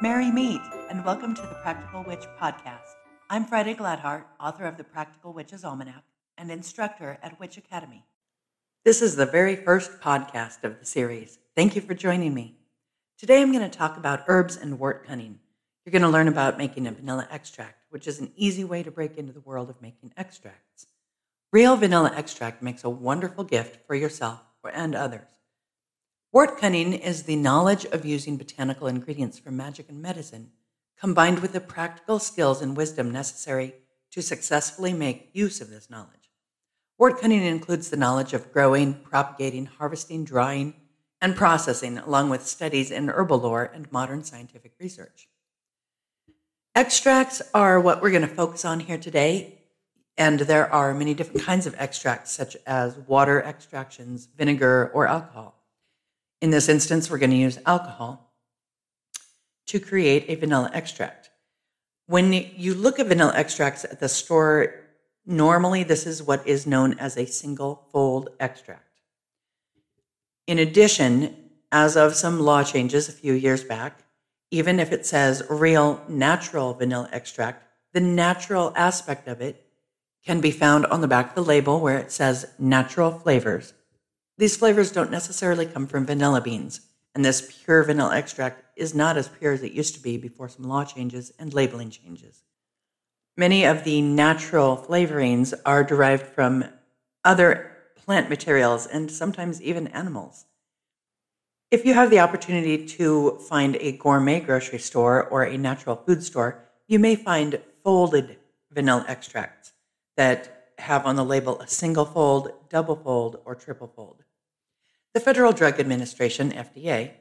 Merry meet, and welcome to the Practical Witch podcast. I'm Friday Gladheart, author of the Practical Witch's Almanac and instructor at Witch Academy. This is the very first podcast of the series. Thank you for joining me. Today I'm going to talk about herbs and wort cunning. You're going to learn about making a vanilla extract, which is an easy way to break into the world of making extracts. Real vanilla extract makes a wonderful gift for yourself and others. Wort cunning is the knowledge of using botanical ingredients for magic and medicine, combined with the practical skills and wisdom necessary to successfully make use of this knowledge. Wort cunning includes the knowledge of growing, propagating, harvesting, drying, and processing, along with studies in herbal lore and modern scientific research. Extracts are what we're going to focus on here today, and there are many different kinds of extracts, such as water extractions, vinegar, or alcohol. In this instance, we're going to use alcohol to create a vanilla extract. When you look at vanilla extracts at the store, normally this is what is known as a single fold extract. In addition, as of some law changes a few years back, even if it says real natural vanilla extract, the natural aspect of it can be found on the back of the label where it says natural flavors these flavors don't necessarily come from vanilla beans, and this pure vanilla extract is not as pure as it used to be before some law changes and labeling changes. Many of the natural flavorings are derived from other plant materials and sometimes even animals. If you have the opportunity to find a gourmet grocery store or a natural food store, you may find folded vanilla extracts that have on the label a single fold, double fold, or triple fold. The Federal Drug Administration, FDA,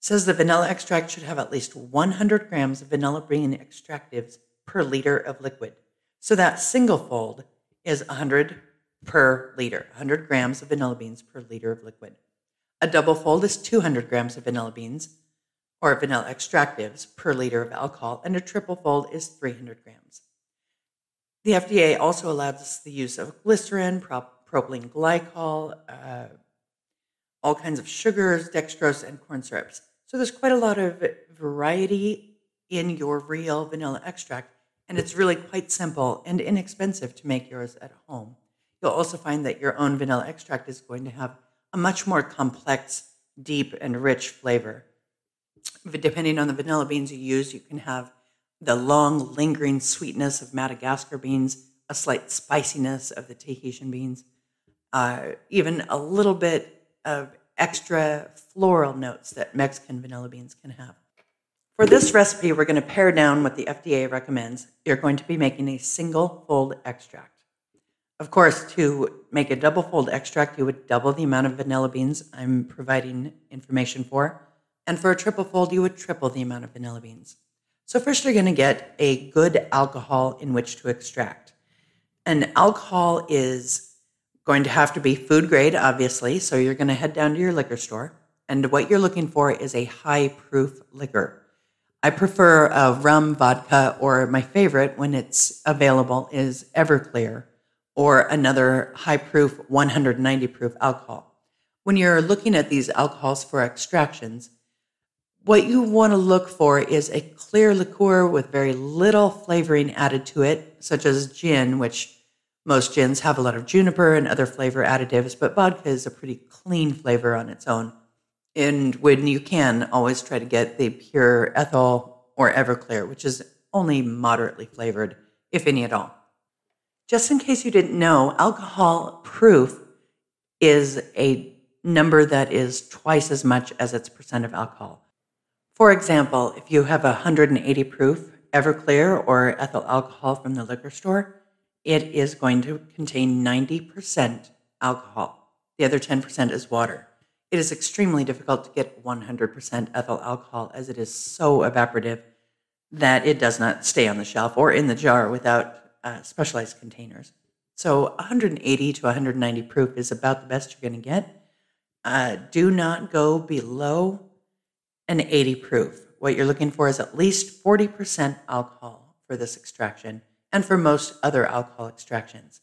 says the vanilla extract should have at least 100 grams of vanilla bean extractives per liter of liquid. So that single fold is 100 per liter, 100 grams of vanilla beans per liter of liquid. A double fold is 200 grams of vanilla beans or vanilla extractives per liter of alcohol, and a triple fold is 300 grams. The FDA also allows the use of glycerin, propylene glycol, uh, all kinds of sugars, dextrose, and corn syrups. So there's quite a lot of variety in your real vanilla extract, and it's really quite simple and inexpensive to make yours at home. You'll also find that your own vanilla extract is going to have a much more complex, deep, and rich flavor. Depending on the vanilla beans you use, you can have the long, lingering sweetness of Madagascar beans, a slight spiciness of the Tahitian beans, uh, even a little bit of extra floral notes that Mexican vanilla beans can have. For this recipe, we're going to pare down what the FDA recommends. You're going to be making a single fold extract. Of course, to make a double fold extract, you would double the amount of vanilla beans I'm providing information for. And for a triple fold, you would triple the amount of vanilla beans. So, first, you're going to get a good alcohol in which to extract. And alcohol is Going to have to be food grade, obviously. So you're going to head down to your liquor store. And what you're looking for is a high proof liquor. I prefer a rum vodka, or my favorite when it's available is Everclear or another high proof 190 proof alcohol. When you're looking at these alcohols for extractions, what you want to look for is a clear liqueur with very little flavoring added to it, such as gin, which most gins have a lot of juniper and other flavor additives, but vodka is a pretty clean flavor on its own. And when you can, always try to get the pure ethyl or Everclear, which is only moderately flavored, if any at all. Just in case you didn't know, alcohol proof is a number that is twice as much as its percent of alcohol. For example, if you have a 180 proof Everclear or ethyl alcohol from the liquor store, it is going to contain 90% alcohol. The other 10% is water. It is extremely difficult to get 100% ethyl alcohol as it is so evaporative that it does not stay on the shelf or in the jar without uh, specialized containers. So 180 to 190 proof is about the best you're going to get. Uh, do not go below an 80 proof. What you're looking for is at least 40% alcohol for this extraction and for most other alcohol extractions.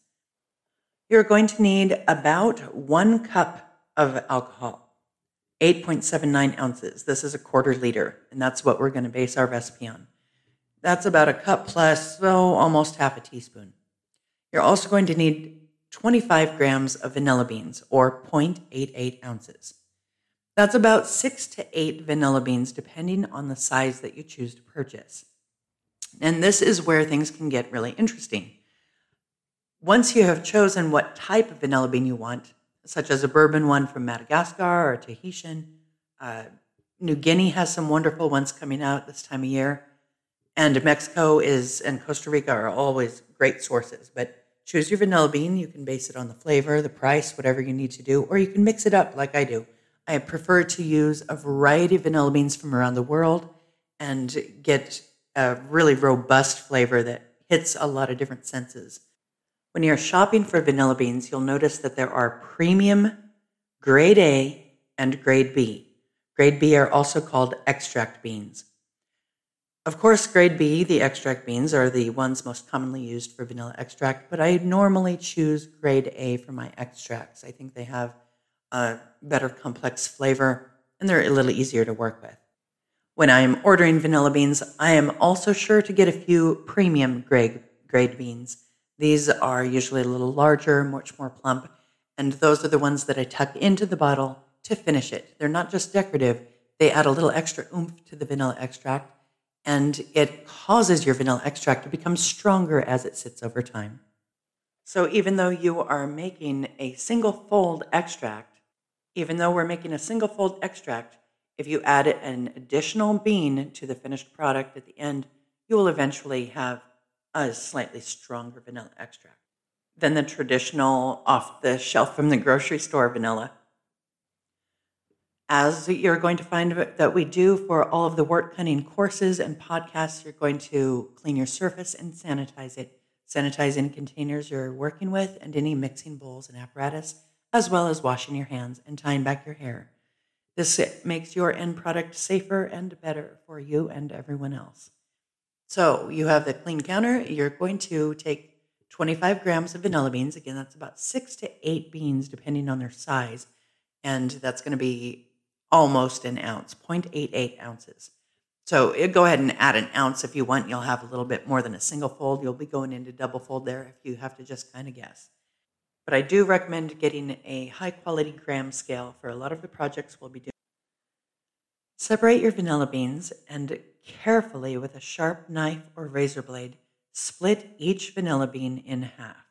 You're going to need about one cup of alcohol, 8.79 ounces. This is a quarter liter, and that's what we're going to base our recipe on. That's about a cup plus, so almost half a teaspoon. You're also going to need 25 grams of vanilla beans, or 0.88 ounces. That's about six to eight vanilla beans, depending on the size that you choose to purchase. And this is where things can get really interesting. Once you have chosen what type of vanilla bean you want, such as a bourbon one from Madagascar or Tahitian, uh, New Guinea has some wonderful ones coming out this time of year, and Mexico is and Costa Rica are always great sources. But choose your vanilla bean. You can base it on the flavor, the price, whatever you need to do, or you can mix it up like I do. I prefer to use a variety of vanilla beans from around the world and get a really robust flavor that hits a lot of different senses. When you're shopping for vanilla beans, you'll notice that there are premium, grade A, and grade B. Grade B are also called extract beans. Of course, grade B, the extract beans, are the ones most commonly used for vanilla extract, but I normally choose grade A for my extracts. I think they have a better complex flavor and they're a little easier to work with. When I'm ordering vanilla beans, I am also sure to get a few premium grade, grade beans. These are usually a little larger, much more plump, and those are the ones that I tuck into the bottle to finish it. They're not just decorative, they add a little extra oomph to the vanilla extract, and it causes your vanilla extract to become stronger as it sits over time. So even though you are making a single fold extract, even though we're making a single fold extract, if you add an additional bean to the finished product at the end, you will eventually have a slightly stronger vanilla extract than the traditional off the shelf from the grocery store vanilla. As you're going to find that we do for all of the wort cunning courses and podcasts, you're going to clean your surface and sanitize it. Sanitize any containers you're working with and any mixing bowls and apparatus, as well as washing your hands and tying back your hair. This makes your end product safer and better for you and everyone else. So you have the clean counter. You're going to take 25 grams of vanilla beans. Again, that's about six to eight beans, depending on their size. And that's going to be almost an ounce, 0.88 ounces. So go ahead and add an ounce if you want. You'll have a little bit more than a single fold. You'll be going into double fold there if you have to just kind of guess. But I do recommend getting a high quality gram scale for a lot of the projects we'll be doing. Separate your vanilla beans and carefully with a sharp knife or razor blade, split each vanilla bean in half.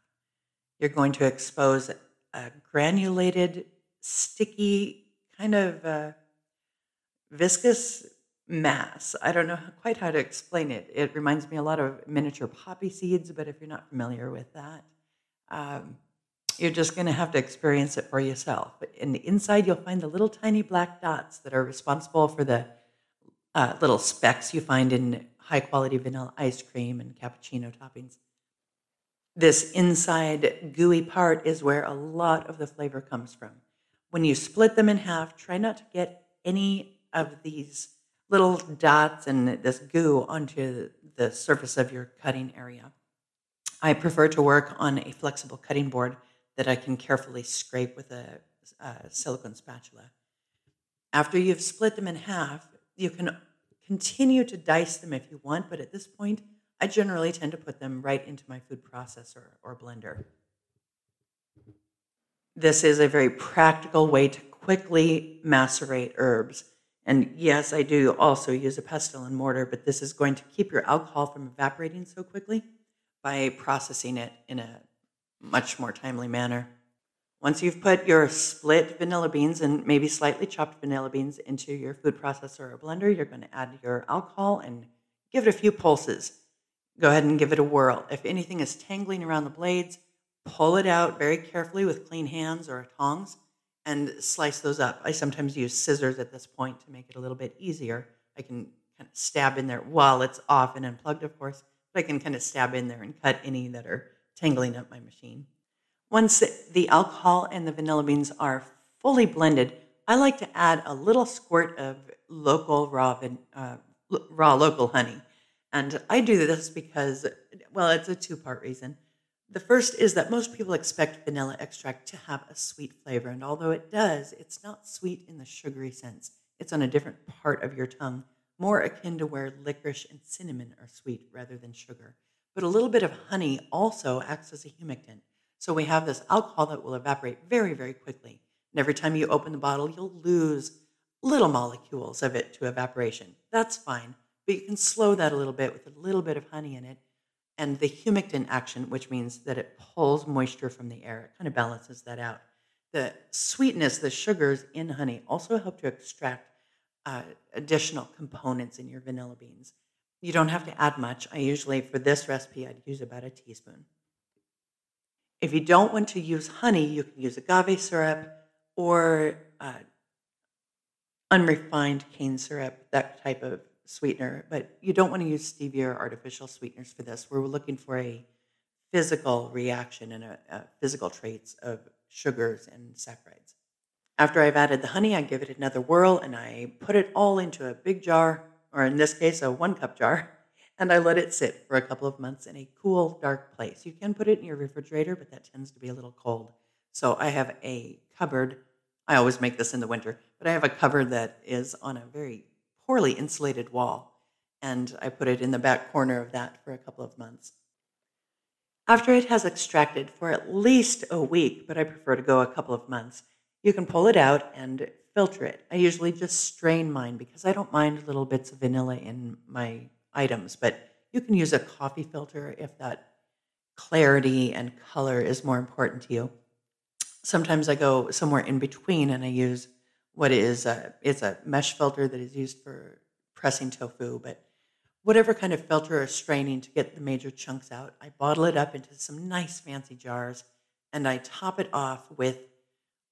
You're going to expose a granulated, sticky, kind of uh, viscous mass. I don't know quite how to explain it. It reminds me a lot of miniature poppy seeds, but if you're not familiar with that, um, you're just going to have to experience it for yourself. The inside, you'll find the little tiny black dots that are responsible for the uh, little specks you find in high quality vanilla ice cream and cappuccino toppings. This inside gooey part is where a lot of the flavor comes from. When you split them in half, try not to get any of these little dots and this goo onto the surface of your cutting area. I prefer to work on a flexible cutting board that I can carefully scrape with a, a silicone spatula. After you've split them in half, you can continue to dice them if you want, but at this point, I generally tend to put them right into my food processor or blender. This is a very practical way to quickly macerate herbs. And yes, I do also use a pestle and mortar, but this is going to keep your alcohol from evaporating so quickly by processing it in a much more timely manner. Once you've put your split vanilla beans and maybe slightly chopped vanilla beans into your food processor or blender, you're going to add your alcohol and give it a few pulses. Go ahead and give it a whirl. If anything is tangling around the blades, pull it out very carefully with clean hands or tongs and slice those up. I sometimes use scissors at this point to make it a little bit easier. I can kind of stab in there while it's off and unplugged, of course, but I can kind of stab in there and cut any that are tangling up my machine. Once the alcohol and the vanilla beans are fully blended, I like to add a little squirt of local raw, uh, raw local honey. And I do this because, well, it's a two part reason. The first is that most people expect vanilla extract to have a sweet flavor, and although it does, it's not sweet in the sugary sense. It's on a different part of your tongue, more akin to where licorice and cinnamon are sweet rather than sugar. But a little bit of honey also acts as a humectant. So we have this alcohol that will evaporate very, very quickly. And every time you open the bottle, you'll lose little molecules of it to evaporation. That's fine, but you can slow that a little bit with a little bit of honey in it. And the humectant action, which means that it pulls moisture from the air, it kind of balances that out. The sweetness, the sugars in honey also help to extract uh, additional components in your vanilla beans. You don't have to add much. I usually, for this recipe, I'd use about a teaspoon. If you don't want to use honey, you can use agave syrup or uh, unrefined cane syrup, that type of sweetener. But you don't want to use stevia or artificial sweeteners for this. We're looking for a physical reaction and a, a physical traits of sugars and saccharides. After I've added the honey, I give it another whirl and I put it all into a big jar, or in this case, a one cup jar, and I let it sit for a couple of months in a cool, dark place. You can put it in your refrigerator, but that tends to be a little cold. So I have a cupboard. I always make this in the winter, but I have a cupboard that is on a very poorly insulated wall, and I put it in the back corner of that for a couple of months. After it has extracted for at least a week, but I prefer to go a couple of months, you can pull it out and filter it. I usually just strain mine because I don't mind little bits of vanilla in my items, but you can use a coffee filter if that clarity and color is more important to you. Sometimes I go somewhere in between and I use what is a, it's a mesh filter that is used for pressing tofu, but whatever kind of filter or straining to get the major chunks out, I bottle it up into some nice fancy jars and I top it off with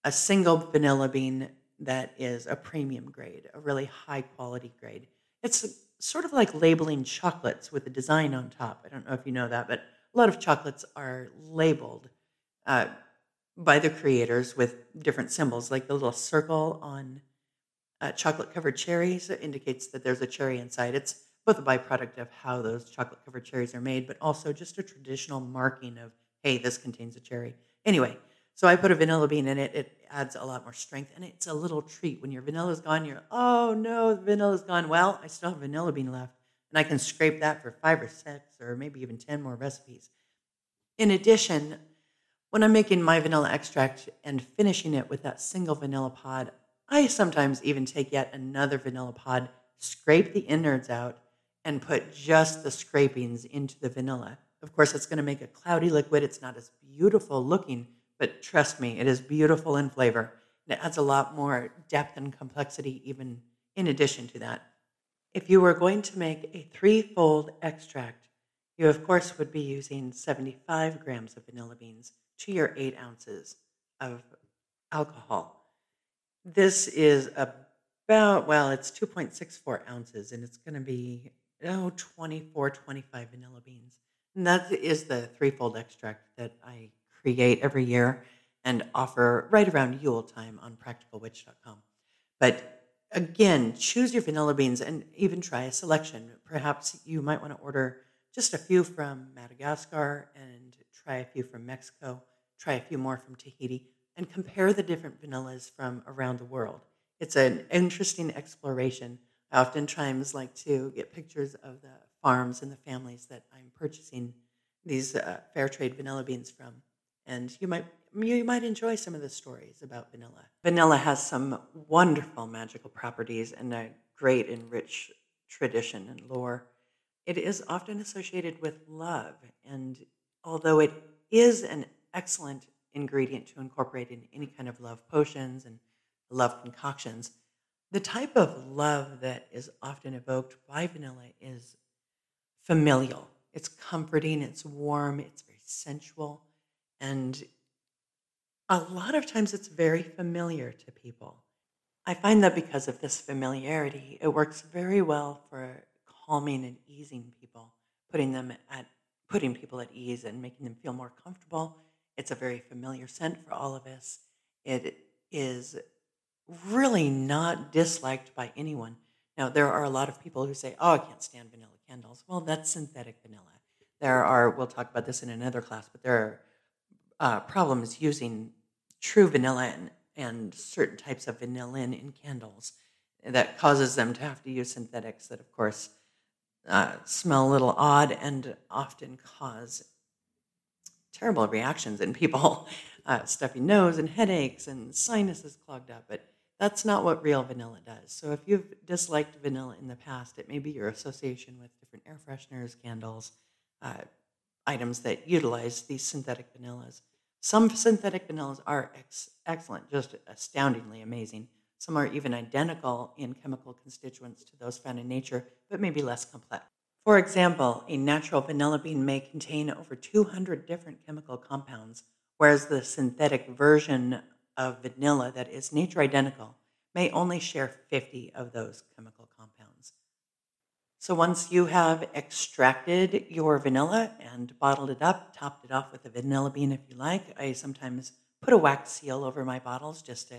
a single vanilla bean that is a premium grade, a really high quality grade. It's sort of like labeling chocolates with a design on top. I don't know if you know that, but a lot of chocolates are labeled uh, by the creators with different symbols, like the little circle on uh, chocolate covered cherries indicates that there's a cherry inside. It's both a byproduct of how those chocolate covered cherries are made, but also just a traditional marking of, hey, this contains a cherry. Anyway, so I put a vanilla bean in it. It adds a lot more strength, and it's a little treat. When your vanilla is gone, you're, oh no, the vanilla's gone. Well, I still have vanilla bean left, and I can scrape that for five or six or maybe even 10 more recipes. In addition, when I'm making my vanilla extract and finishing it with that single vanilla pod, I sometimes even take yet another vanilla pod, scrape the innards out, and put just the scrapings into the vanilla. Of course, it's going to make a cloudy liquid. It's not as beautiful looking but trust me, it is beautiful in flavor. And it adds a lot more depth and complexity, even in addition to that. If you were going to make a threefold extract, you of course would be using 75 grams of vanilla beans to your eight ounces of alcohol. This is about, well, it's 2.64 ounces, and it's going to be, oh, 24, 25 vanilla beans. And that is the threefold extract that I create every year and offer right around Yule time on practicalwitch.com. But again, choose your vanilla beans and even try a selection. Perhaps you might want to order just a few from Madagascar and try a few from Mexico, try a few more from Tahiti, and compare the different vanillas from around the world. It's an interesting exploration. I oftentimes like to get pictures of the farms and the families that I'm purchasing these uh, fair trade vanilla beans from and you might you might enjoy some of the stories about vanilla. Vanilla has some wonderful magical properties and a great and rich tradition and lore. It is often associated with love, and although it is an excellent ingredient to incorporate in any kind of love potions and love concoctions, the type of love that is often evoked by vanilla is familial. It's comforting, it's warm, it's very sensual and a lot of times it's very familiar to people. I find that because of this familiarity, it works very well for calming and easing people, putting them at putting people at ease and making them feel more comfortable. It's a very familiar scent for all of us. It is really not disliked by anyone. Now, there are a lot of people who say, oh, I can't stand vanilla candles. Well, that's synthetic vanilla. there are, we'll talk about this in another class, but there are uh, problems using true vanilla and, certain types of vanillin in candles that causes them to have to use synthetics that, of course, uh, smell a little odd and often cause terrible reactions in people uh, stuffy nose and headaches and sinuses clogged up. But that's not what real vanilla does. So if you've disliked vanilla in the past, it may be your association with different air fresheners, candles, uh, items that utilize these synthetic vanillas. Some synthetic vanillas are ex- excellent, just astoundingly amazing. Some are even identical in chemical constituents to those found in nature, but maybe less complex. For example, a natural vanilla bean may contain over 200 different chemical compounds, whereas the synthetic version of vanilla that is nature identical may only share 50 of those chemical compounds. So once you have extracted your vanilla and bottled it up, topped it off with a vanilla bean if you like, I sometimes put a wax seal over my bottles just to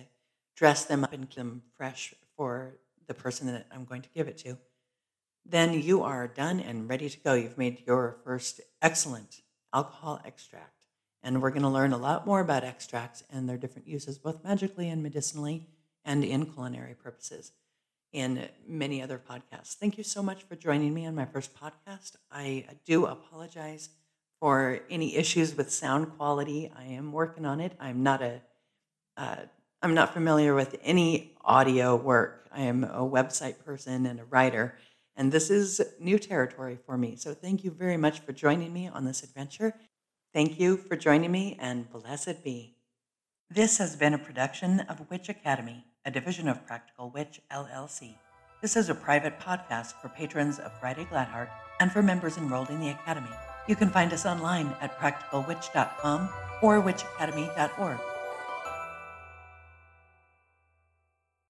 dress them up and keep them fresh for the person that I'm going to give it to. Then you are done and ready to go. You've made your first excellent alcohol extract. And we're going to learn a lot more about extracts and their different uses, both magically and medicinally, and in culinary purposes in many other podcasts. Thank you so much for joining me on my first podcast. I do apologize for any issues with sound quality. I am working on it. I'm not a uh, I'm not familiar with any audio work. I am a website person and a writer, and this is new territory for me. So thank you very much for joining me on this adventure. Thank you for joining me, and blessed be. This has been a production of Witch Academy, a division of Practical Witch LLC. This is a private podcast for patrons of Friday Gladheart and for members enrolled in the Academy. You can find us online at practicalwitch.com or witchacademy.org.